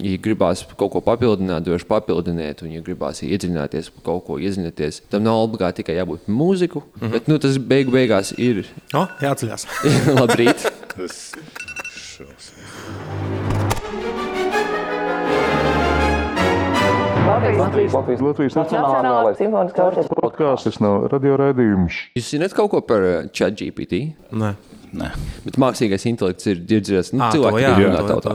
ja gribās kaut ko papildināt, droši papildiniet, un, ja gribās iedziļināties, kaut ko iezināties, tam nav obligāti tikai jābūt mūziku, mm -hmm. bet nu, tas beigu beigās ir. O, jāatceļās. Labrīt! Tas šausmas. Latvijas Latvijas, Latvijas Nacionālais simfoniskais orķestris. podkāsts, tas nav radio raidījums. Jūs zināt kaut ko par uh, ChatGPT? Nē. Nē. Bet mākslīgais intelekts ir dzirdēts. Nu,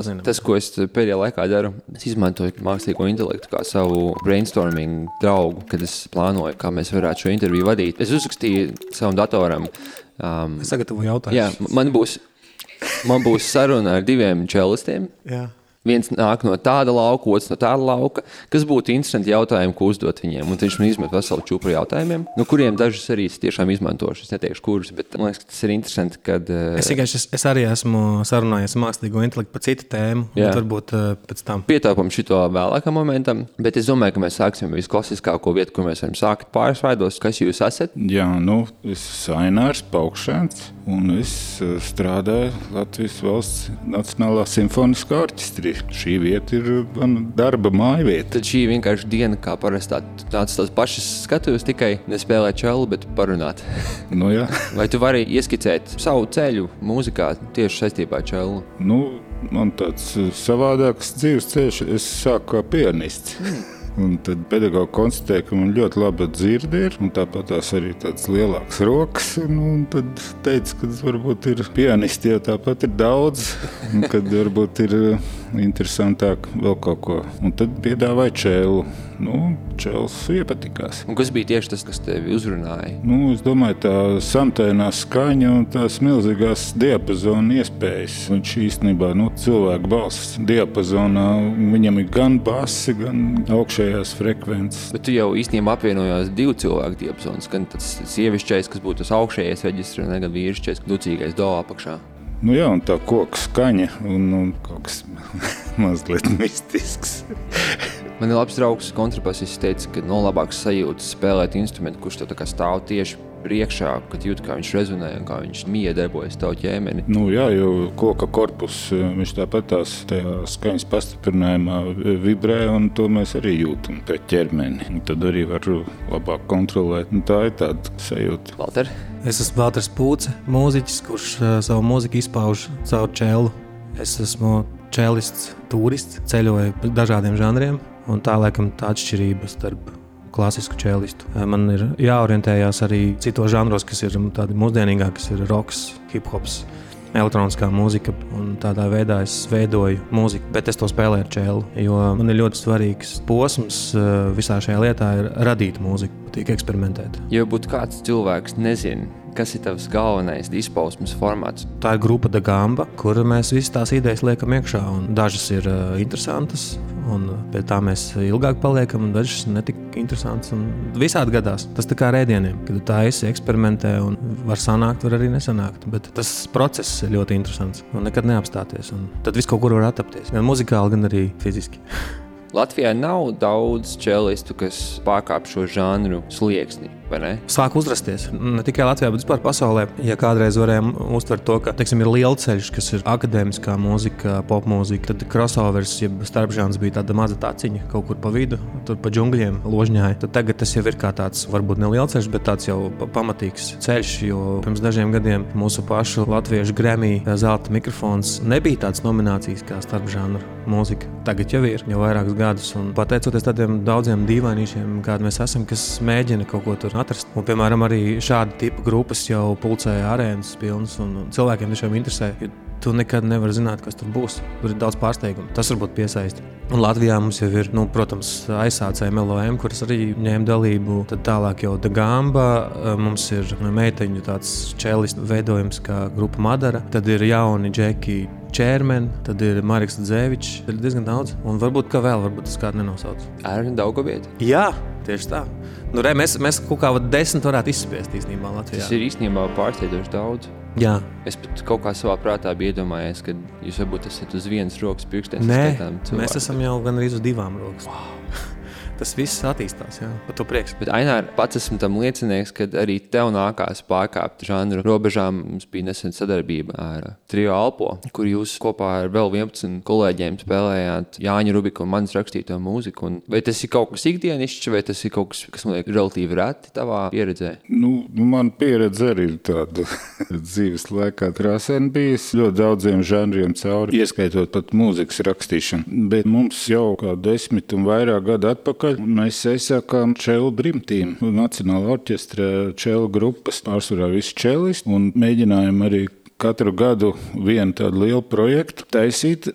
zinām. Tas, ko es pēdējā laikā daru, es izmantoju mākslīgo intelektu kā savu brainstorming draugu, kad es plānoju, kā mēs varētu šo interviju vadīt. Es uzrakstīju savam datoram. Um, Es sagatavoju jautājumu. jā, man būs, man būs saruna ar diviem čelistiem. jā. Viens nāk no tāda lauka, otrs no tāda lauka. Kas būtu interesanti jautājumi, ko uzdot viņiem? Un viņš man izmet veselu čūpu ar jautājumiem, no kuriem dažus arī es tiešām izmantošu. Es neteikšu, kurus, bet man liekas, ka tas ir interesanti. Kad, uh, Es, vienkārši- es, es arī esmu sarunājies ar mākslīgo intelektu par citu tēmu. Jā. bet Varbūt uh, pēc tam. Pietāpam šo vēlākam momentam, bet es domāju, ka mēs sāksim ar visklasiskāko vietu, kur mēs varam sākt pāris vārdos. Kas jūs esat? Jā, nu, es esmu Ainārs Paukšēns, un es eh, strādāju Latvijas valsts Nacionālā simfoniskā orķestrī. Šī vieta ir mana darba māja vieta. Tad šī vienkārši diena, kā parasti tā- tāds tās pašas skatuves, tikai nespēlēt čelu, bet parunāt. Nu, jā, Vai tu vari ieskicēt savu ceļu mūzikā tieši saistībā ar čelu? nu, man tāds eh, savādāks dzīves ceļš. Es sāku kā pianists. Un tad pedagogs konstatēja, ka man ļoti laba dzirde ir, un tāpat tās arī tādas lielākas rokas. Un, un tad teica, ka varbūt ir pianisti jau tāpat ir daudz, un kad varbūt ir eh, interesantāk vēl kaut ko. Un tad piedāvāja čēlu. Nu, čēls iepatikās. Un kas bija tieši tas, kas tevi uzrunāja? Nu, es domāju, tā samtainā skaņa un tās milzīgās diapazona iespējas. Viņš īstenībā nu, cilvēku balss diapazonā, viņam ir gan basi, gan augšējās frekvences. Bet tu jau īstenībā apvienojās divu cilvēku diapazons. Gan tas sievišķais, kas būtu tas augšējais reģistrs, gan vīrišķais, ducīgais do apakšā. Nu, jā, un tā koka skaņa un, un kaut kas mazliet mistisks. Man ir labs draugs, kontrabasists, teica, ka no labākas sajūtas spēlēt instrumentu, kurš tev stāv tieši priekšā, kad jūt, kā viņš rezonē un kā viņš mija darbojas tavu ķēmeni. Nu, jā, jau koka korpus viņš tāpat tās skaņas pastiprinājumā vibrē, un to mēs arī jūtam pret ķermeni. Un tad arī var labāk kontrolēt. Un tā ir tāda sajūta. Valter, Es esmu Valters Pūce, mūziķis, kurš uh, savu mūziku izpauž caur čēlu. Es esmu čēlists, turists, ceļoju pa dažādiem žanriem, un tā laikam tā atšķirība starp klasisku čēlistu. Uh, Man ir jāorientējās arī citos žanros, kas ir tādi mūsdienīgāki, kas ir roks, hip hops. Elektroniskā mūzika, un tādā veidā es veidoju mūziku, bet es to spēlēju ar čēlu. Jo man ir ļoti svarīgs posms uh, visā šajā lietā, ir radīt mūziku, patīk eksperimentēt. ja būtu kāds cilvēks, nezinu, kas ir tavs galvenais izpausmes formāts, Tā ir grupa de gamba, kur mēs visas tās idejas liekam iekšā. Dažas ir uh, interesantas, un pie tā mēs ilgāk paliekam, un dažas netik interesantas. Visādi gadās. Tas kā rēdieniem, kad tā esi eksperimentē, un var sanākt, var arī nesanākt. Bet tas process ir ļoti interesants un nekad neapstāties. Un tad viss kaut kur var attapties. Gan muzikāli, gan arī fiziski. Latvijā nav daudz čelistu, kas pārkāp šo žanru slieksni. Sāk uzrasties. Ne tikai Latvijā, bet vispār pasaulē. Ja kādreiz varējām uztvert to, ka teiksim, ir liela ceļš, kas ir akadēmiskā mūzika, popmūzika, tad crossovers, jeb starpžāns bija tāda maza taciņa kaut kur pa vidu, tur pa džungļiem ložņāja. Tad tagad tas jau ir kā tāds, varbūt ne liels ceļš, bet tāds jau pa- pamatīgs ceļš. Jo pirms dažiem gadiem mūsu pašu latviešu grēmija zelta mikrofons nebija tāds nominācijas kā starpžānu mūzika. Tagad jau ir jau vairākus gadus, un pateicoties tādiem daudziem dīvainīšiem, kādi mēs esam, kas mēģina kaut ko tur atrast. Un, piemēram, arī šāda tipa grupas jau pulcēja arēnas pilnas, un cilvēkiem tiešām interesē. Tu nekad nevari zināt, kas tur būs. Tur ir daudz pārsteigumu. Tas varbūt piesaista. Un Latvijā mums jau ir, nu, protams, aizsācēja MLM, kuras arī ņēma dalību. Tad tālāk jau Dagamba, mums ir meiteņu tāds čēlis veidojums kā grupa Madara. Tad ir jauni džeki Čērmeni, tad ir Marks Zēvičs. Tad ir diezgan daudz. Un varbūt kā vēl, varbūt tas kādu nenosauc. Ārni Daugovieti. Jā, tieši tā. Nu, re, mēs, mēs kaut kā desmit varētu izspiest īstenībā Latvijā. Tas ir īstenībā pārsteidzoši daudz. Jā, Es pat kaut kā savā prātā biju iedomājies, ka jūs varbūt esat uz vienas rokas pirkstiem. Nē, mēs cilvēku. Esam jau gan arī uz divām rokām. Wow. Tas viss attīstās. Jā, par to prieks. Bet Ainār, pats esmu tam liecinieks, ka arī tev nākās pārkāpt žanru robežām. Mums bija nesen sadarbība ar Trio Alpo, kur jūs kopā ar vēl 11 kolēģiem spēlējāt Jāņa Rubika un manas rakstīto mūziku. Un vai tas ir kaut kas ikdienišķs, vai tas ir kaut kas, kas man liekas relatīvi reti tavā pieredzē? Nu, man pieredze arī ir tāda dzīves laikā krāsaina bijusi ļoti daudziem žanriem cauri, ieskaitot pat mūzikas rakstīšanu. Bet mums jau kā desmit un vairāk gadu atpakaļ mēs aizsākām Čelu Brimtīm, Nacionāla orķestra Čelu grupas, pārsvarā visi čelisti, un mēģinājām arī katru gadu vienu tādu lielu projektu taisīt.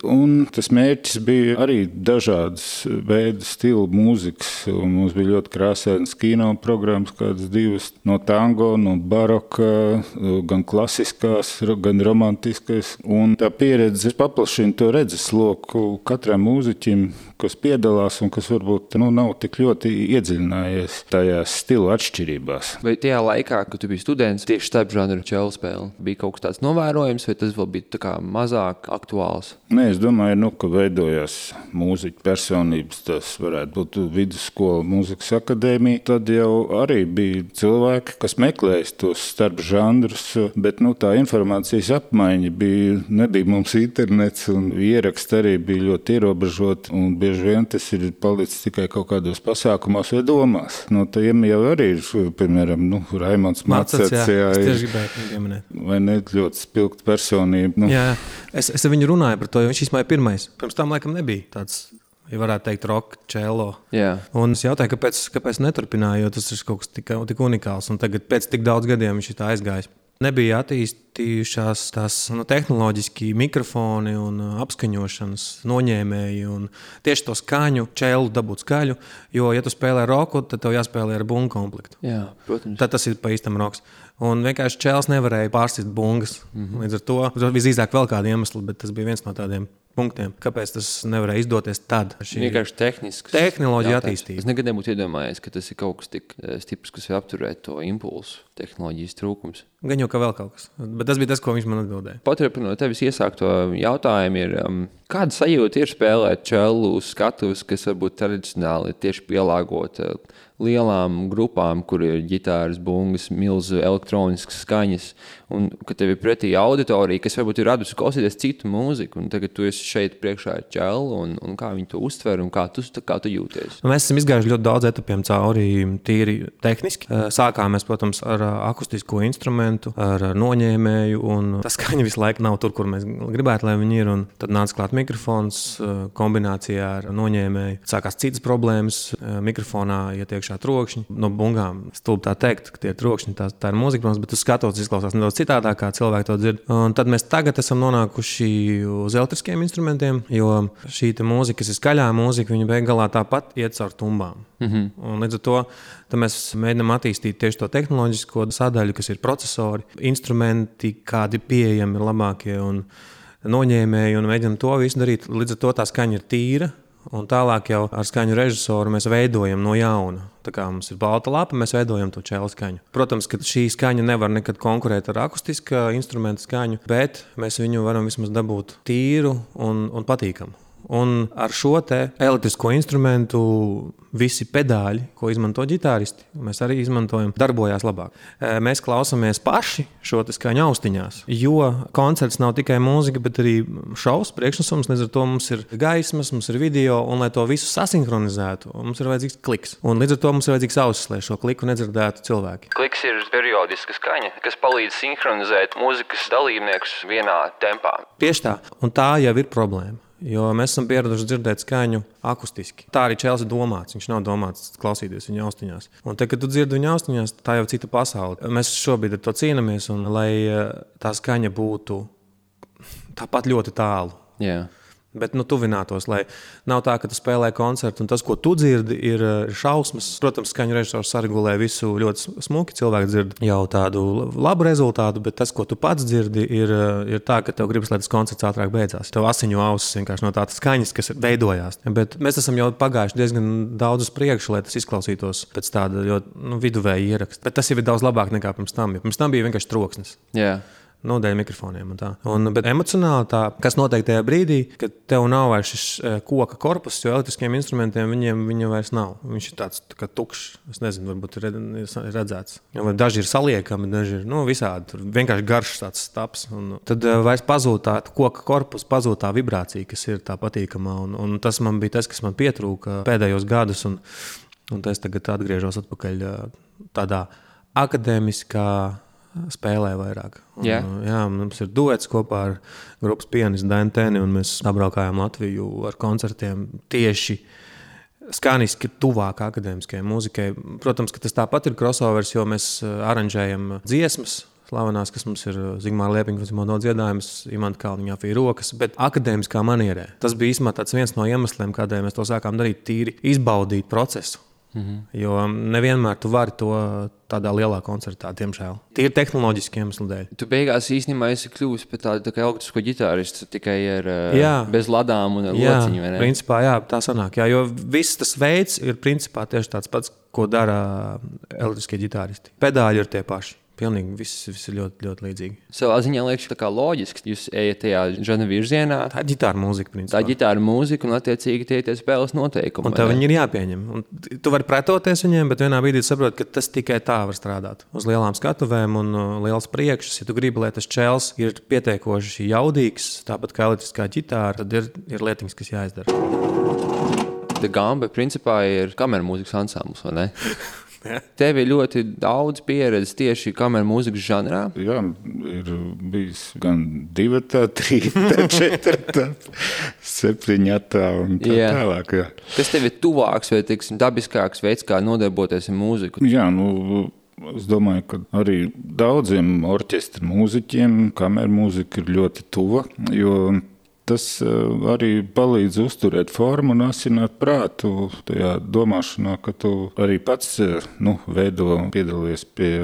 Tas mērķis bija arī dažādas veidu stilu mūzikas. Mums bija ļoti krāsainas kino programmas, kādas divas no tango, no baroka, gan klasiskās, gan romantiskās. Un tā pieredze paplašina to redzesloku katram mūziķim, kas piedalās un kas varbūt nu, nav tik ļoti iedziļinājies tajās stilu atšķirībās. Vai tajā laikā, kad tu biji students, tieši starp žanru ķēlu spēli, bija kaut kas tāds novērojams, vai tas vēl bija mazāk aktuāls? Nē, es domāju, nu, ka veidojās mūziķa personības. Tas varētu būt vidusskola, mūzikas akadēmija. Tad jau arī bija cilvēki, kas meklēja tos starp žanrus, bet nu, tā informācijas apmaiņa bija, nebija mums internets, un ieraksti arī bija ļoti ierobežoti. Bieži vien tas ir palicis tikai kaut kādos pasākumos vai domās. No tiem jau arī ir, piemēram, nu, Raimons Macets. Jā, jā, gribēju pieminēt. Vai ne ļoti spilgta personība. Nu. Jā, es, es ar viņu runāju par to, jo viņš īstenībā ir pirmais. Pirms tam laikam nebija tāds. Ja varētu teikt, roka čēlo. Jā. Un es jautāju, kāpēc, kāpēc neturpināju, jo tas ir kaut kas tik, tik unikāls. Un tagad, pēc tik daudz gadiem, viņš ir aizgājis. Nebija attīstījušās tās nu, tehnoloģiski mikrofoni un uh, apskaņošanas noņēmēji. Un tieši to skaņu, čēlu dabūt skaļu. Jo, ja tu spēlē roku, tad tev jāspēlē ar bungu komplektu. Jā, protams. Tad tas ir pa īstam roks. Un vienkārši čēlis nevarēja pārsist bungas. Mm -hmm. Līdz ar to visdrīzāk vēl kāda iemesla, bet tas bija viens no tādiem punktiem. Kāpēc tas nevarēja izdoties tad? Šī vienkārši tehniski. Tehnoloģija attīstība. Es nekad nebūtu iedomājies, ka tas ir kaut kas tik stiprs, kas var apturēt to impulsu, tehnoloģijas trūkums. Gan jau ka vēl kaut kas. Bet tas bija tas, ko viņš man atbildēja. Paturpinot tevis iesākto jautājumu, ir, um, kāda sajūta ir spēlēt čelu uz skatuves, kas varbūt tradicionāli ir tieši pielāgota lielām grupām, kur ir ģitāras, bungas, milzu elektroniskas skaņas, un ka tev ir pretī auditorija, kas varbūt ir radusi klausīties citu mūziku, un tagad tu esi šeit priekšā ar ķēlu, un, un kā viņi to uztver, un kā tu, kā tu jūties. Nu, mēs esam izgājuši ļoti daudz etapiem cauri tīri tehniski. Sākām mēs, protams, ar akustisko instrumentu, ar noņēmēju, un tas skaņa visu laiku nav tur, kur mēs gribētu, lai viņi ir. Un tad nāca klāt mikrofons kombinācijā ar noņēmēju. Sākās citas problēmas. Mikrofonā iet iekšā trokšņi no bungām. Stulbi tā teikt, ka tie trokšņi tā, tā ir mūzika, protams, bet uz skatuves izklausās nedaudz citādāk, kā cilvēki to dzird. Un tad mēs tagad esam nonākuši uz elektriskiem instrumentiem, jo šī mūzika, kas ir skaļā mūzika, viņa beig galā tāpat iet caur tumbām. Mm -hmm. Un līdz ar to mēs mēģinām attīstīt tieši to tehnoloģisko sadaļu, kas ir procesori, instrumenti, kādi ir pieejami labākie un noņēmēji, un mēģinām to visu darīt. Līdz ar to tā skaņa ir tīra. Un tālāk jau ar skaņu režisoru mēs veidojam no jauna. Tā kā mums ir balta lapa, mēs veidojam to čēlu skaņu. Protams, ka šī skaņa nevar nekad konkurēt ar akustiskā instrumenta skaņu, bet mēs viņu varam vismaz dabūt tīru un, un patīkamu. Un ar šo elektrisko instrumentu visi pedāļi, ko izmanto ģitāristi, mēs arī izmantojam, darbojas labāk. Mēs klausāmies paši šo skaņu austiņās, jo koncerts nav tikai mūzika, bet arī šausmas priekšnesums. Līdz ar to mums ir gaismas, mums ir video, un lai to visu sasinhronizētu, mums ir vajadzīgs kliks. Un līdz ar to mums ir vajadzīgs ausis, lai šo kliku nedzirdētu cilvēki. Kliks ir periodiska skaņa, kas palīdz sinhronizēt mūzikas dalībniekus vienā tempā. Tieši tā, un tā jau ir problēma. Jo mēs esam pieraduši dzirdēt skaņu akustiski. Tā arī Čēlis ir domāts. Viņš nav domāts klausīties viņa austiņās. Un te, kad tu dzirdi viņa austiņās, tā jau ir cita pasaule. Mēs šobrīd ar to cīnāmies, un lai tā skaņa būtu tāpat ļoti tālu. Yeah. Bet nu, tuvinātos, lai nav tā, ka tu spēlē koncertu, un tas, ko tu dzirdi, ir šausmas. Protams, skaņu režisors saregulē visu ļoti smuki. Cilvēks dzird jau tādu labu rezultātu, bet tas, ko tu pats dzirdi, ir, ir tā, ka tev gribas, lai tas koncerts ātrāk beidzās. Tev asiņo ausis vienkārši no tādas skaņas, kas veidojās. Bet mēs esam jau pagājuši diezgan daudz uz priekšu, lai tas izklausītos pēc tāda ļoti nu, viduvēja ieraksta. Bet tas jau ir daudz labāk nekā pirms tam. Pirms tam bija vienkārši troksnis. Yeah. Nu, dēļ mikrofoniem. un tā. Un, bet emocionāli tā, kas notiek tajā brīdī, kad tev nav vairs šis eh, koka korpus, jo elektriskiem instrumentiem viņiem viņa vairs nav. Viņš ir tāds tā tukšs. Es nezinu, varbūt ir redzēts. Vai daži ir saliekami, daži ir nu, visādi. Tur vienkārši garš tāds stāps. Un tad uh, vairs pazūd tā koka korpus, pazūd tā vibrācija, kas ir tā patīkamā. Un, un tas man bija tas, kas man pietrūka pēdējos gadus. Un, un es tagad atgriežos atpakaļ uh, tādā akadēmiskā spēlē vairāk. Un, Jā. jā, mums ir duets kopā ar grupas pianistu Danteni, un mēs apbraukājām Latviju ar koncertiem tieši. Skaniski tuvāk akadēmiskajai mūzikai. Protams, ka tas tāpat ir crossovers, jo mēs eh, aranžējam dziesmas, slavenās, kas mums ir eh, Zigmāra Liepiņa, kas ir dziedājums, Imants Kalniņā, Fija Rokas, bet akadēmiskā manierē. Tas bija īstenībā viens no iemesliem, kādēļ mēs to sākām darīt, tīri izbaudīt procesu. -hmm. Jo nevienmēr tu vari to tādā lielā koncertā, diemžēl. Tie ir tehnoloģiski iemesli dēļ. Tu beigās īstenībā esi kļuvis par tādu tā kā elektrisko ģitāristu tikai ar Jā. uh, bez ladām un Jā, lociņu. ne? principā, jā, tā sanāk. Jā, jo viss tas veids ir principā tieši tāds pats, ko dara elektriskie ģitāristi. Pedāļi ir tie paši. Pilnīgi viss, viss ir ļoti, ļoti līdzīgi. Savā ziņā liekas, tā kā loģiski. Jūs ejat tajā žana virzienā, Tā ir ģitāra mūzika. tā Principā. ir ģitāra mūzika un attiecīgi tie ir spēles noteikumi. Un ne? viņi ir jāpieņem. Un tu vari pretoties viņiem, bet vienā brīdī saproti, ka tas tikai tā var strādāt. Uz lielām skatuvēm un uh, liels priekšs. Ja tu gribi, lai tas čels ir pietiekoši jaudīgs, tāpat kā elektriskā ģitāra, tad ir, ir lietiņas, kas jāizdara. The Gamba principā ir kameras mūzikas ansamblis. vai ne? Jā. Tev ir ļoti daudz pieredzes tieši kameras mūzikas žanrā. Jā, ir bijis gan divi, trīs, četri, septiņi tā un tā Jā. tālāk. Jā. Kas tev ir tuvāks vai tiksim, dabiskāks veids, kā nodarboties ar mūziku? Jā, nu, es domāju, ka arī daudziem orķestra mūziķiem kameras mūzika ir ļoti tuva. Jo tas eh, arī palīdz uzturēt formu un asināt prātu tajā domāšanā, ka tu arī pats eh, nu, veido, piedalies pie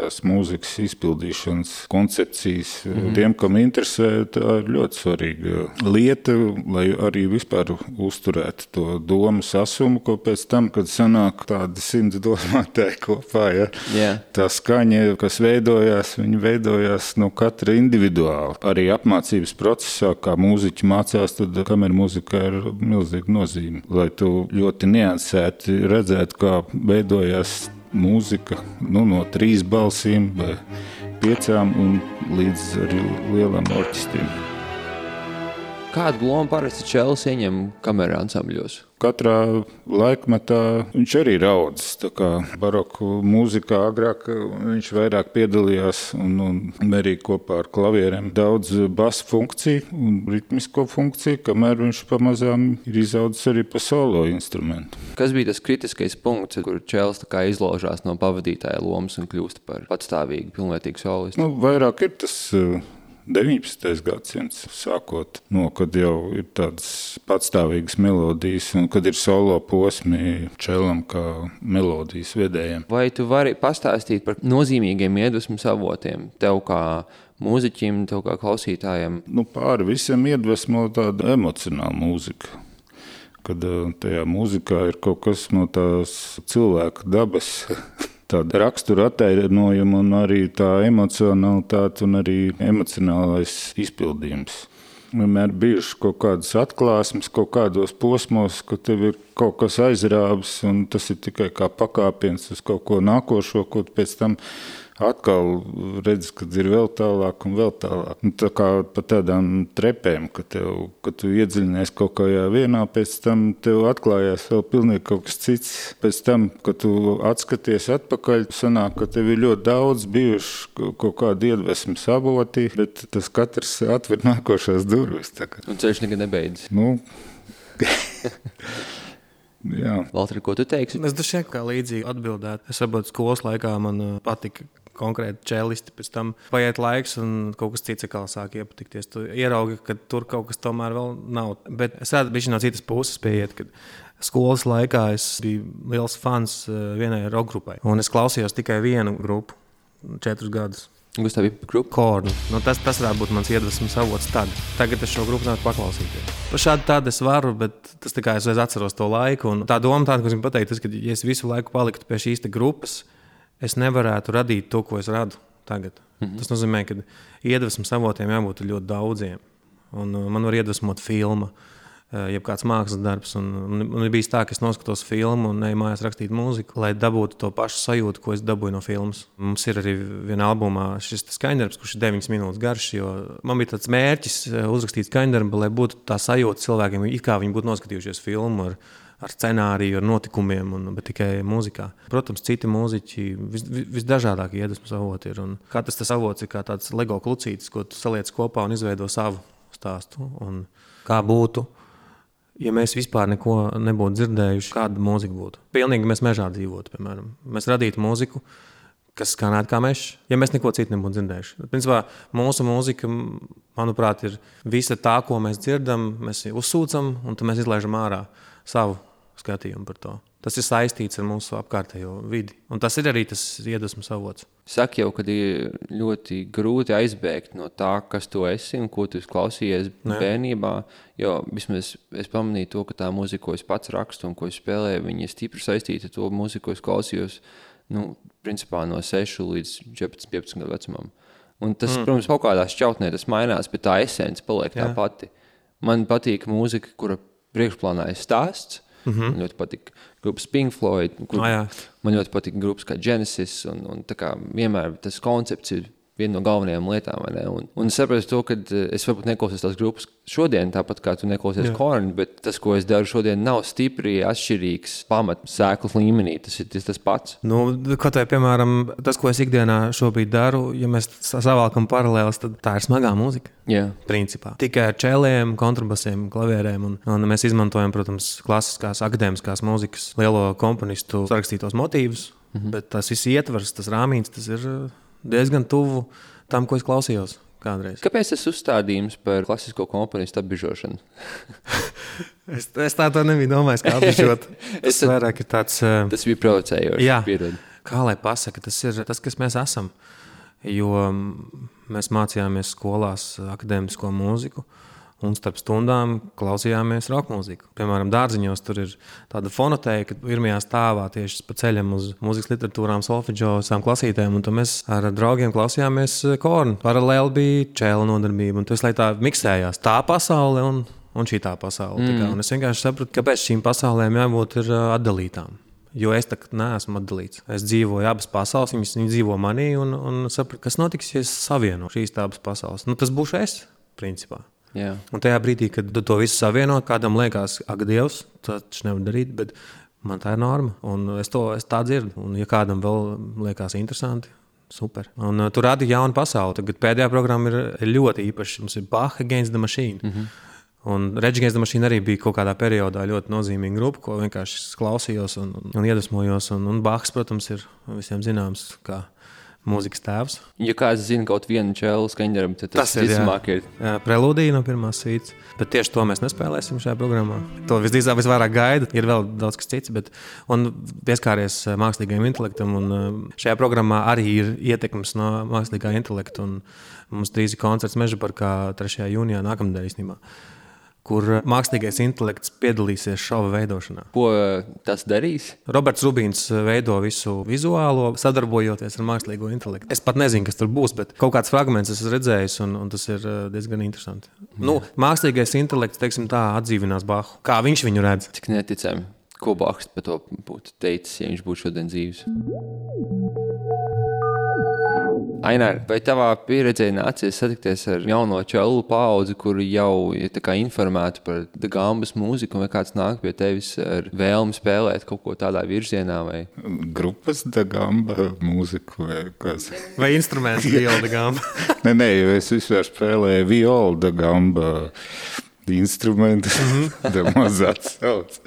tās mūzikas izpildīšanas koncepcijas. Mm -hmm. Tiem, kam interesē, tā ir ļoti svarīga lieta, lai arī vispār uzturētu to domu sasumu, ko pēc tam, kad sanāk tādi simts domātāji kopā, ja, Jā. tā skaņa, kas veidojās, viņi veidojās no katra individuāli. Arī apmācības procesā, kā mūziķi mācās, tad kameras mūzika ir milzīga nozīme. Lai tu ļoti neatsēti redzētu, kā veidojās mūzika nu, no trīs balsīm vai piecām un līdz arī lielam orķestrim. Kādu lomu parasti čels ieņem kameras ansambļos? Katrā laikmetā viņš arī ir audzis. Baroku mūzikā agrāk viņš vairāk piedalījās un, un arī kopā ar klavieriem daudz basu funkciju un ritmisko funkciju, kamēr viņš pamazām ir izaudzis arī pa solo instrumentu. Kas bija tas kritiskais punkts, kur kā izlaužās no pavadītāja lomas un kļūst par patstāvīgu, pilnvērtīgu solistu? Nu, vairāk ir tas eh, 19. gadsimts, sākot no kad jau ir tādas patstāvīgas melodijas, un kad ir solo posmi čelam, kā melodijas vedējiem. Vai tu vari pastāstīt par nozīmīgiem iedvesmas avotiem tev kā mūziķim, tev kā klausītājam? Nu, pāri visam iedvesmo tāda emocionāla mūzika. Kad eh, tajā mūzikā ir kaut kas no tās cilvēka dabas, tāda rakstura attainojuma, un arī tā emocionalitāte un arī emocionālais izpildījums. Vienmēr bijušas kaut kādas atklāsmes, kaut kādos posmos, ka tev ir kaut kas aizrāvis, un tas ir tikai kā pakāpiens uz kaut ko nākošo, ko pēc tam atkal redz, kad ir vēl tālāk un vēl tālāk. Nu, tā kā pa tādām trepēm, ka, tev, ka tu iedziļinies kaut kādā vienā, pēc tam tev atklājās vēl pilnīgi kaut kas cits. Pēc tam, kad tu atskaties atpakaļ, sanāk, ka tev ir ļoti daudz bijuši kaut kādi iedvesmas avoti, bet tas katrs atver nākošās durvis. Un ceļš nekad nebeidzas. Nu, jā. Valtra, ko tu teiksi? Es droši vien kā līdzīgi atbildētu. Es saprotu, skolas laikā man uh, patika konkrēti čelisti. Pēc tam paiet laiks, un kaut kas cits atkal sāk iepatikties. Tu ieraugi, ka tur kaut kas tomēr vēl nav. Bet es redzu, ka no citas puses pieiet. Skolas laikā es biju liels fans uh, vienai roka grupai. Un es klausījos tikai vienu grupu, četrus gadus. Kas tev bija grupa? Kornu. Nu, tas, tas varētu būt mans iedvesmas avots. Tad. Tagad es šo grupu nevaru paklausīties. Pa šādi tādu es varu, bet tas tā kā es atceros to laiku. Un tā doma, tāda, ko es gribu pateikt, tas, ka, ja es visu laiku paliktu pie šīs grupas, es nevarētu radīt to, ko es radu. tagad. Mm -hmm. Tas nozīmē, ka iedvesmas avotiem jābūt ļoti daudziem. Un uh, man var iedvesmot filmu, uh, jeb kāds mākslas darbs. Un, un, un ir bijis tā, ka es noskatos filmu un eju mājās rakstīt mūziku, lai dabūtu to pašu sajūtu, ko es dabūju no filmas. Mums ir arī vienā albumā šis skaņdarbs, kurš ir 9 minūtes garš. Man bija tāds mērķis uh, uzrakstīt skaņdarbu, lai būtu tā sajūta cilvēkiem, it kā viņi būtu noskatījušies filmu. Ar, ar scenāriju, ar notikumiem, un, bet tikai mūzikā. Protams, citi mūziķi vis, vis, visdažādākie iedvesmas avoti ir. Katrs tas avots ir kā tāds LEGO klucītis, ko tu saliec kopā un izveido savu stāstu. Un kā būtu, ja mēs vispār neko nebūtu dzirdējuši, kāda mūzika būtu? Pilnīgi mēs mežā dzīvotu, piemēram. Mēs radītu mūziku, kas skanētu kā mežs, ja mēs neko citu nebūtu dzirdējuši. Principā mūsu mūzika, manuprāt, ir visa tā, ko mēs dzirdam, mēs uzsūcam un tad mēs izlaižam ārā savu skatījumu par to. Tas ir saistīts ar mūsu apkārtējo vidi. Un tas ir arī tas iedvesmas avots. Saka jau, ka ir ļoti grūti aizbēgt no tā, kas tu esi un ko tu klausījies nu bērnībā. Jo vismaz es pamanīju to, ka tā mūzika, ko es pats rakstu un ko es spēlēju, ir stipri saistīta ar to mūziku, ko es klausījos nu, no 6 līdz 14, 15 gadu vecumam. Un tas, mm. protams, kaut kādā šķautnē tas mainās, bet tā esence paliek Jā. tā pati. Man patīk mūzika, kura priekšplānā ir stāsts. Mm -hmm. Man ļoti patīk grupas Pink Floyd. Kur, oh, jā. man ļoti patīk grupas kā Genesis. Un, un kā, vienmēr tas koncepts ir viena no galvenajām lietām. Un, un es saprotu, to, ka eh, es varbūt neklausos tās grupas šodien, tāpat kā tu neklausies kornu, bet tas, ko es daru šodien, nav stipri atšķirīgs pamatsēklas līmenī. Tas ir tas, tas pats. Nu, kaut vai, piemēram, tas, ko es ikdienā šobrīd daru, ja mēs savākam paralēlus, tad tā ir smagā mūzika. Jā. Principā. Tikai ar čēliem, kontrabasiem, klavierēm. Un, un mēs izmantojam, protams, klasiskās, akadēmiskās mūzikas, lielo komponistu sarakstītos motīvus. Mm -hmm. Bet tas viss ietvers, tas rāmīns, tas ir diezgan tuvu tam, ko es klausījos. Kādreiz. Kāpēc tas uzstādījums par klasisko komponistu apbižošanu? es, es tā to nebiju domājis, kā apbižot. Tas es, vairāk ir tāds. Uh, tas bija provocējoši. Jā, pierod. kā lai pasaka, tas ir tas, kas mēs esam. Jo mēs mācījāmies skolās akadēmisko mūziku. Uh, Un starp stundām klausījāmies roka mūziku. Piemēram, dārziņos tur ir tāda fonotēka, ka pirmajā stāvā tieši pa ceļam uz mūzikas literatūrām, solfeģo, savām klasītēm. Un mēs ar draugiem klausījāmies kornu. Paralēli bija čēla nodarbība. Un tas, lai tā miksējās, tā pasaule un, un šī tā pasaule. Mm. Tā kā, es vienkārši sapratu, kāpēc šīm pasaulēm jābūt atdalītām. Jo es tā neesmu atdalīts. Es dzīvoju abas pasaules, viņas viņi dzīvo manī, un, un sapratu, kas notiks, ja es savienošu šīs abas pasaules. Nu, tas būšu es, principā. Jā. Un tajā brīdī, kad tu to visu savieno, kādam liekas, ak, Dievs, tas nevar darīt. Bet man tā ir norma, un es to es tā dzirdu. Un, ja kādam vēl liekas interesanti, super. Un, uh, tur rada jaunu pasauli. Tagad pēdējā programma ir ļoti īpaša. Mums ir Baha Against the Machine. Mm -hmm. Un Reģions Mašīna arī bija kaut kādā periodā ļoti nozīmīga grupa, ko vienkārši klausījos un, un iedvesmojos. Un, un Bahs, protams, ir visiem zināms. Kā, mūzikas tēvs. Ja kāds zina kaut vienu čēlu skaņdarbu, tad tas, tas ir vismāk ir. Jā, prelūdija no pirmās svītas. Bet tieši to mēs nespēlēsim šajā programmā. To visdrīzāk visvairāk gaida. Ir vēl daudz kas cits, bet pieskāries eh, mākslīgajam intelektam. Un eh, šajā programmā arī ir ietekmes no mākslīgā intelekta. Mums drīz ir koncerts Meža parkā 3. jūnijā nākamnedēļ īstenībā kur mākslīgais intelekts piedalīsies šova veidošanā. Ko eh, tas darīs? Roberts Rubīns eh, veido visu vizuālo, sadarbojoties ar mākslīgo intelektu. Es pat nezinu, kas tur būs, bet kaut kāds fragments esmu redzējis, un, un tas ir eh, diezgan interesanti. Jā. Nu, mākslīgais intelekts, teiksim, tā atdzīvinās Bahu. Kā viņš viņu redz? Cik neticami. Ko Bahs par to būtu teicis, ja viņš būtu šodien dzīves? Ainār, vai tavā pieredzē nācies satikties ar jauno čelu paudzi, kuri jau ir informēti par gambas mūziku, vai kāds nāk pie tevis ar vēlmi spēlēt kaut ko tādā virzienā? Vai? Grupas gamba mūziku vai kas? Vai instruments viola gamba? nē, nē, jo es vispār spēlēju viola gamba instrumentus, mm -hmm. mazāk sauc.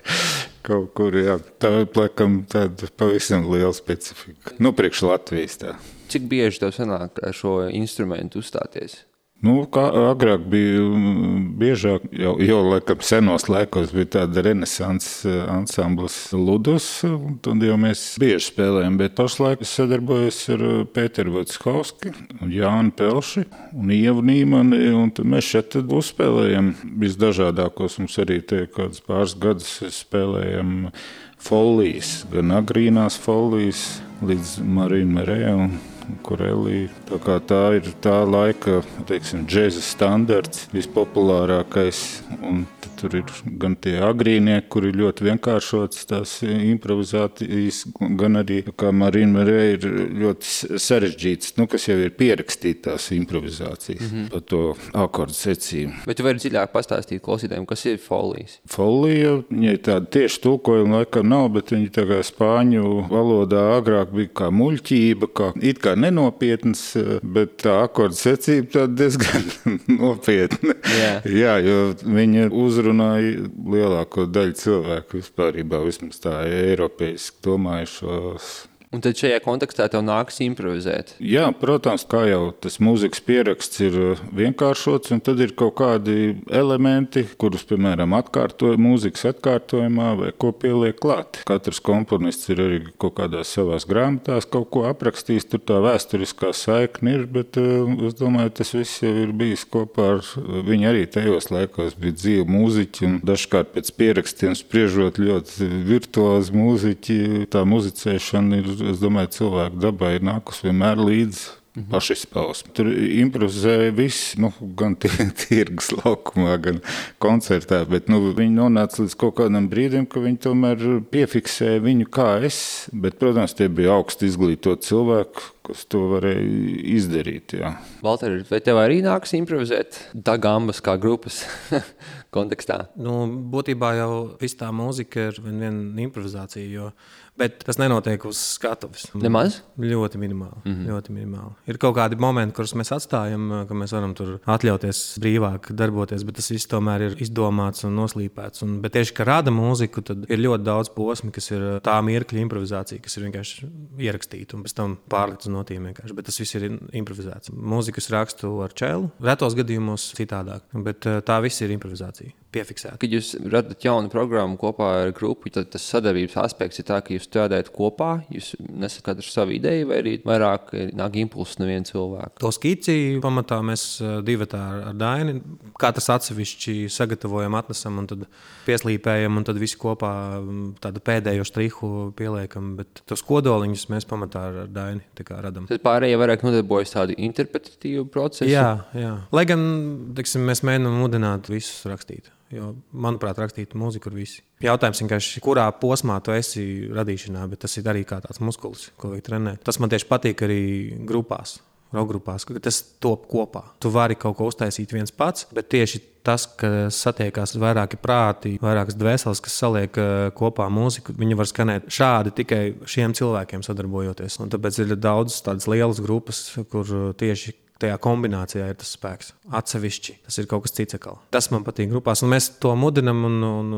Kaut kur, jā, tā ir laikam tāda pavisam liela specifika. Nu, priekš Latvijas tā. Cik bieži tev sanāk ar šo instrumentu uzstāties? Nu, kā agrāk bija biežāk, jau, jau laikam senos laikos bija tāda renesanses eh, ansamblis Ludus, un tad jau mēs bieži spēlējam, bet pašlaik es sadarbojos ar eh, Pēteru Vatskovski Jānu Pelši un Ievu Nīmani, un mēs šeit tad uzspēlējam visdažādākos, mums arī te kāds pāris gadus spēlējam folijas, gan agrīnās folijas līdz Marīnu Merē un Korelī. Tā, tā ir tā laika teiksim, džēza standarts, vispopulārākais. Un Tur ir gan tie agrīnie, kuri ļoti vienkāršots, tās improvizācijas, gan arī, kā Marina Merē, ir ļoti sarežģīts, nu, kas jau ir pierakstītās improvizācijas mm -hmm. par to akordu secību. Bet tu vari dziļāk pastāstīt klausītājiem, kas ir folijas? Folija, viņai tāda tieši tulkojuma laikam nav, bet viņa tā kā spāņu valodā agrāk bija kā muļķība, kā it kā nenopietnas, bet tā akordu secība diezgan nopietna. Jā. Jā, jo viņa uzrunā uzrunāja lielāko daļu cilvēku vispār, vismaz tā eiropeiski domājušos Un tad šajā kontekstā tev nāks improvizēt. Jā, protams, kā jau tas mūzikas pieraksts ir uh, vienkāršots, un tad ir kaut kādi elementi, kurus, piemēram, atkārtoja mūzikas atkārtojumā vai ko pieliek klāt. Katrs komponists ir arī kaut kādās savās grāmatās kaut ko aprakstījis, tur tā vēsturiskā saikne ir, bet uh, es domāju, tas viss jau ir bijis kopā ar viņu arī tajos laikos bija dzīvi mūziķi, un dažkārt pēc pierakstiem spriežot ļoti virtuāzi mūziķi, tā muzicēšana ir es domāju, cilvēku dabai ir nākus vienmēr līdzi. Mhm. Pašizpausme. Tur improvizēja viss, nu, gan tirgus laukumā, gan koncertā. Bet nu, viņi nonāca līdz kaut kādam brīdim, ka viņi tomēr piefiksēja viņu kā es. Bet, protams, tie bija augsti izglītoti cilvēki, kas to varēja izdarīt. Jā. Valter, vai tev arī nāks improvizēt Dagambas kā grupas kontekstā? Nu, būtībā jau viss tā mūzika ir vien viena improvizācija. Jo Bet tas nenotiek uz skatuves. Nemaz? Ļoti minimāli. Mm -hmm. ļoti minimāli. Ir kaut kādi momenti, kurus mēs atstājam, ka mēs varam tur atļauties brīvāk darboties, bet tas viss tomēr ir izdomāts un noslīpēts. Un, bet tieši, ka rada mūziku, tad ir ļoti daudz posmu, kas ir tā mirkļa improvizācija, kas ir vienkārši ierakstīta un pēc tam pārlikt uz notīm. Vienkārši. Bet tas viss ir improvizēts. Mūzikas rakstu ar čēlu, retos gadījumos citādāk, bet tā viss ir improvizācija guilty. Piefiksēta. Kad jūs radat jaunu programmu kopā ar grupu, tad tas sadarbības aspekts ir tā, ka jūs strādājat kopā, jūs nesat katrs savu ideju, vai arī vairāk nāk impulss no viena cilvēka. To skici pamatā mēs divi ar, ar Daini katrs atsevišķi sagatavojam, atnesam un tad pieslīpējam, un tad visi kopā tādu pēdējo strihu pieliekam. Bet tos kodoliņus mēs pamatā ar Daini radām. Tad pārējie vairāk nodarbojas tādu interpretatīvu procesu. Jā, jā. lai gan tiksim, mēs mēģinām mudināt visus rakstīt. Jo, manuprāt, rakstīt mūziku ir visi. Jautājums vienkārši, kurā posmā tu esi radīšanā, bet tas ir arī kā tāds muskulis, ko vajag trenēt. Tas man tieši patīk arī grupās. Rokgrupās, ka tas top kopā. Tu vari kaut ko uztaisīt viens pats, bet tieši tas, ka satiekās vairāki prāti, vairākas dvēseles, kas saliek eh, kopā mūziku, viņi var skanēt šādi tikai šiem cilvēkiem sadarbojoties. Un tāpēc ir daudz tādas lielas grupas, kur tieši tajā kombinācijā ir tas spēks. Atsevišķi tas ir kaut kas cits. Akal. Tas man patīk grupās, un mēs to mudinam. Un, un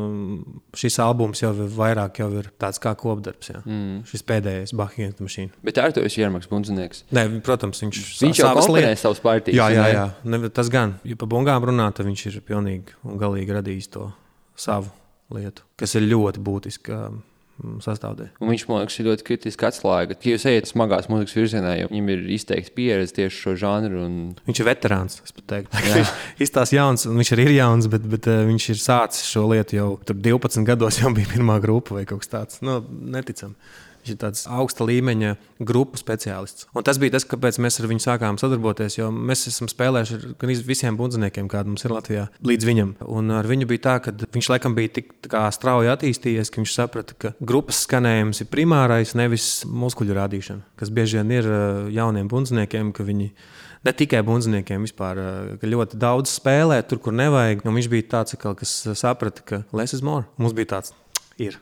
šis albums jau ir vairāk jau ir tāds kā kopdarbs. Jā. Mm. Šis pēdējais Bahijas mašīna. Bet ar to ir Jermaks Bunzinieks. Nē, protams, viņš, viņš jau komponē savus partijas. Jā, jā, jā. Ne, tas gan. Ja pa bungām runā, tad viņš ir pilnīgi un galīgi radījis to savu lietu, kas ir ļoti būtiski Mm, sastāvdaļa. Viņš man liekas, ir ļoti kritiski atslēga. Ja jūs ejat smagās mūzikas virzienā, jau viņam ir izteikts pieredze tieši šo žanru. Un... Viņš ir veterāns. Viņš izstāsta jauns, un viņš arī ir jauns, bet, bet uh, viņš ir sācis šo lietu jau 12 gados, jau bija pirmā grupa vai kaut kas tāds. Nu, neticami. Viņš ir tāds augsta līmeņa grupu speciālists. Un tas bija tas, kāpēc mēs ar viņu sākām sadarboties. Jo mēs esam spēlējuši ar gan visiem bundziniekiem, kādi mums ir Latvijā, līdz viņam. Un ar viņu bija tā, ka viņš laikam bija tik strauji attīstījies, ka viņš saprata, ka grupas skanējums ir primārais, nevis muskuļu rādīšana. Kas bieži vien ir jauniem bundziniekiem, ka viņi ne tikai bundziniekiem, vispār ļoti daudz spēlē tur, kur nevajag. Un viņš bija tāds, kas saprata, ka less is more. Mums bija tāds, ir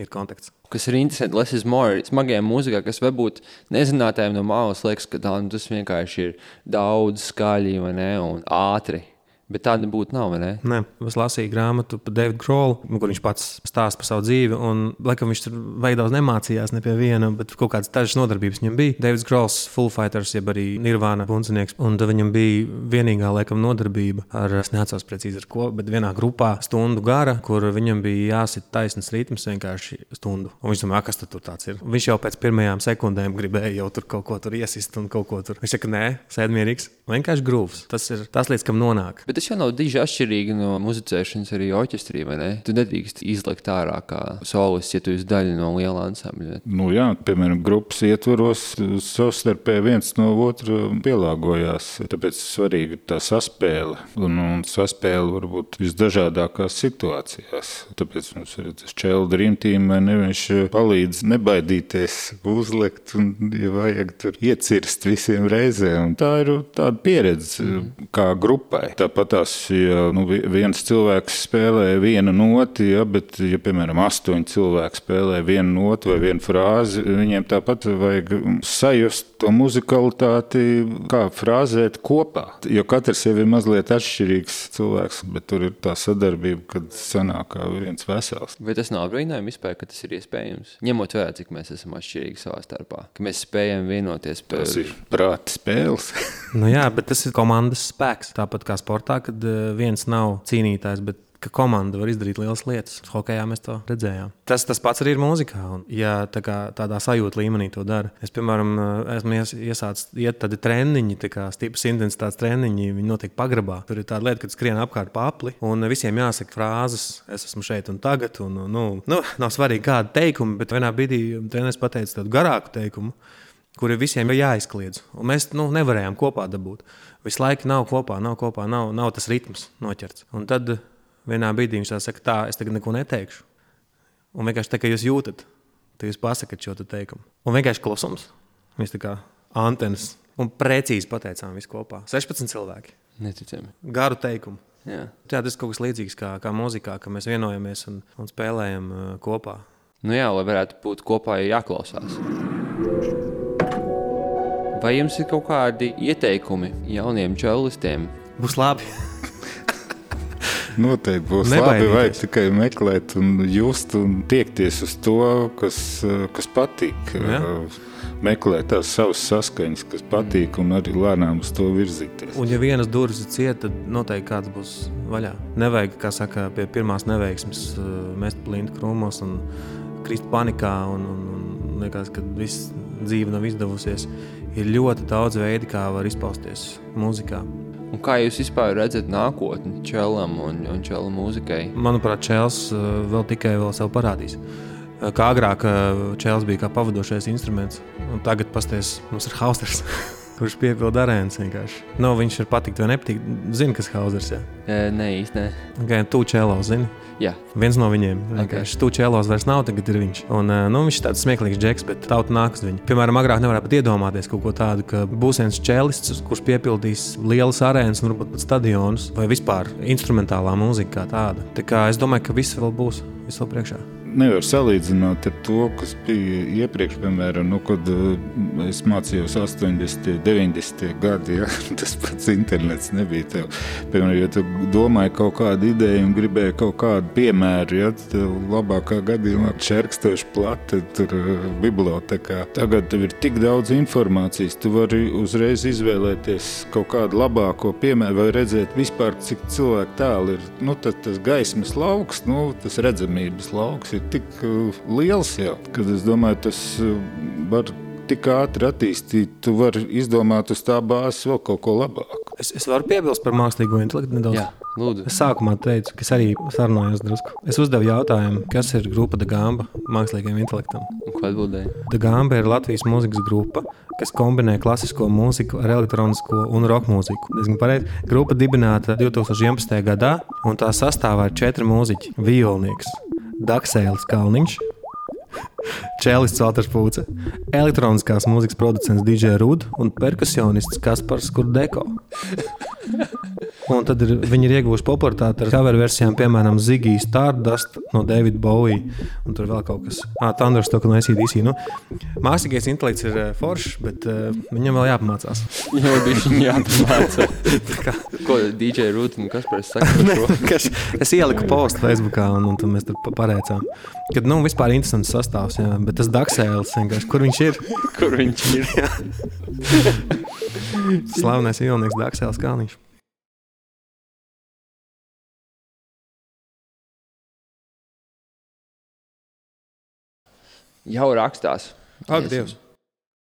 ir konteksts. Kas ir interesanti, Less is more smagajā mūzikā, kas varbūt nezinātājiem no malas liekas, ka tā, nu, tas vienkārši ir daudz skaļi un ātri. Bet tā nebūtu nav, vai ne? Nē, es lasīju grāmatu par Davidu Krolu, kur viņš pats stāsta par savu dzīvi. Un, laikam, viņš tur vajag daudz nemācījās ne pie viena, bet kaut kādas dažas nodarbības viņam bija. Davids Krols, Full Fighters, jeb arī Nirvana bundzinieks. Un viņam bija vienīgā laikam nodarbība ar, es neatceros precīzi ar ko, bet vienā grupā stundu gara, kur viņam bija jāsit taisnas ritms vienkārši stundu. Un viņš domāja, kas tur tāds ir. Viņš jau pēc pirmajām sekundēm gribēja jau tur kaut ko tur iesist un kaut ko tur. Viņš saka, nē, sēdmierīgs, vienkārši grūvs. Tas ir tas līdz kam nonāk. Bet Bet tas jau nav diži atšķirīgi no muzicēšanas arī orķestrī, ne? Tu nedrīkst izlikt ārā kā solis, ja tu esi daļa no liela ansambļa. Nu, jā, piemēram, grupas ietvaros savstarpēji viens no otra pielāgojās. Tāpēc svarīga ir tā saspēle. Un, un saspēle var būt visdažādākās situācijās. Tāpēc mums ir tas čēlu drīmtīm, ne viņš palīdz nebaidīties, uzlikt un, ja vajag, tur iecirst visiem reizēm. Un tā ir tāda pieredze mm. kā grupai. Tāpat tās, ja nu, vi- viens cilvēks spēlē vienu noti, ja, bet, ja, piemēram, astoņi cilvēki spēlē vienu notu vai vienu frāzi, viņiem tāpat vajag sajust to muzikalitāti, kā frāzēt kopā. Jo katrs jau ir mazliet atšķirīgs cilvēks, bet tur ir tā sadarbība, kad sanāk kā viens vesels. Vai tas nav brīnājums vispār, ka tas ir iespējams? Ņemot vērā, cik mēs esam atšķirīgi savā starpā, ka mēs spējam vienoties par Tas ir prāta spēles. Nu, jā, bet tas ir komandas spēks. Tāpat kā sportā, kad eh, viens nav cīnītājs, bet ka komanda var izdarīt lielas lietas. Hokejā mēs to redzējām. Tas, tas pats arī ir mūzikā. Un, ja tā kā, tādā sajūta līmenī to dara, es, piemēram, eh, esmu ies, iesācis iet tādi treniņi, tā kā stipras intensitātes treniņi, viņi notiek pagrabā. Tur ir tāda lieta, ka tu skrien apkārt pa apli, un visiem jāsaka frāzes, es esmu šeit un tagad. Un, nu, nu, nav svarīgi, kāda teikuma, bet vienā brīdī treneris pateica tādu garāku teikumu kuri visiem ir jāizkliedz. Un mēs nu, nevarējām kopā dabūt. Visu laiku nav kopā, nav kopā, nav, nav tas ritms noķerts. Un tad vienā brīdī viņš tā saka, tā, es tagad neko neteikšu. Un vienkārši tā, ka jūs jūtat, tad jūs pasakāt šo te teikumu. Un vienkārši klusums. Mēs tā kā antenas un precīzi pateicām visu kopā. 16 cilvēki. neticami. Garu teikumu. Jā. Jā, tas ir kaut kas līdzīgs kā, kā mūzikā, ka mēs vienojamies un, un spēlējam uh, kopā. Nu jā, lai varētu būt kopā, ir jāklausās. Vai jums ir kaut kādi ieteikumi jauniem čelistiem? Būs labi. Noteikti būs labi. Vajag tikai meklēt, un just un tiekties uz to, kas, kas patīk. Eh, Meklēt tās savas saskaņas, kas patīk, un arī lēnām uz to virzīties. Un, ja vienas durvis ir cietas, tad noteikti kāds būs vaļā. Nevajag, kā saka, pie pirmās neveiksmes mest plinti krūmos un krist panikā un, un, un liekas, ka viss dzīve nav izdevusies. Ir ļoti daudz veidu, kā var izpausties mūzikā. Un kā jūs vispār redzat nākotni čelam un, un čela mūzikai? Manuprāt, Čēlis uh, vēl tikai vēl sev parādīs. Uh, Kā agrāk uh, Čēlis bija kā pavadošais instruments, un tagad pasties, mums ir Hausers, kurš piepilda arēnas vienkārši. Nu, viņš ir patikt vai nepatikt. Zini, kas Hausers ir. E, nē, nē. Kā tu Čēlis zini? Jā, Viens no viņiem. Vienkārši tu Čēlos vairs nav, tagad ir viņš. Un, nu, viņš ir tāds smieklīgs džeks, bet tauta nāk uz viņu. Piemēram, agrāk nevarēja pat iedomāties kaut ko tādu, ka būs viens čēlists, kurš piepildīs lielas arēnas, un varbūt pat stadionus, vai vispār instrumentālā mūzika kā tāda. Tā kā es domāju, ka viss vēl būs, viss vēl priekšā. Nevar salīdzināt ar to, kas bija iepriekš, piemēram, nu, kad uh, es mācījos 80, 90 gadi. Ja? Tas pats internets nebija tev. Piemēram, ja tu domāji kaut kādu ideju un gribēji kaut kādu piemēru, ja tad labākā gadījumā čerkstoši plati tur uh, bibliotekā. Tagad tev ir tik daudz informācijas, tu vari uzreiz izvēlēties kaut kādu labāko piemēru vai redzēt vispār, cik cilvēku tālu ir. Nu, tas gaismas lauks, nu, tas redzamības lauks ir tik uh, liels jau, kad es domāju, tas uh, var tik ātri attīstīt, tu vari izdomāt uz tā bāzes vēl kaut ko labāku. Es, es varu piebilst par mākslīgo intelektu nedaudz. jā lūdzu. Es sākumā teicu, ka es arī sarunājos drusku. Es uzdevu jautājumu, kas ir grupa Dagamba mākslīgajam intelektam. Ko atbildēji? Dagamba ir Latvijas mūzikas grupa, kas kombinē klasisko mūziku ar elektronisko un roka mūziku. Grupa dibināta 2011. gadā, un tā sastāvā ir četri mūziķi. Violnieks, Daksēlis Kalniņš, Čēlis Celters Pūce, elektroniskās mūzikas producents DJ Rudd un perkusionists Kaspars Kurdeko. Un tad ir, viņi ir ieguvuši popularitāti ar cover versijām, piemēram, Zigijas Stardust no Davida Bowie. Un tur vēl kaut kas tāds - Thunderstock no ACDC. Nu, mākslīgais intelekts ir eh, foršs, bet uh, viņam vēl jāpamācās. Jā, bija viņa jāpamāca. Ko DJ Rūta un Kaspars saka? Kas- es ieliku postu Facebookā, un, un mēs tur pa- pareicām. Kad, nu, vispār interesants sastāvs, jā, bet tas Daksēlis vienkārši, kur viņš ir? Kur viņš ir? Slavenais Ilnieks Daksēlis Kalniņš. Jau rakstās. Ak, Dievs!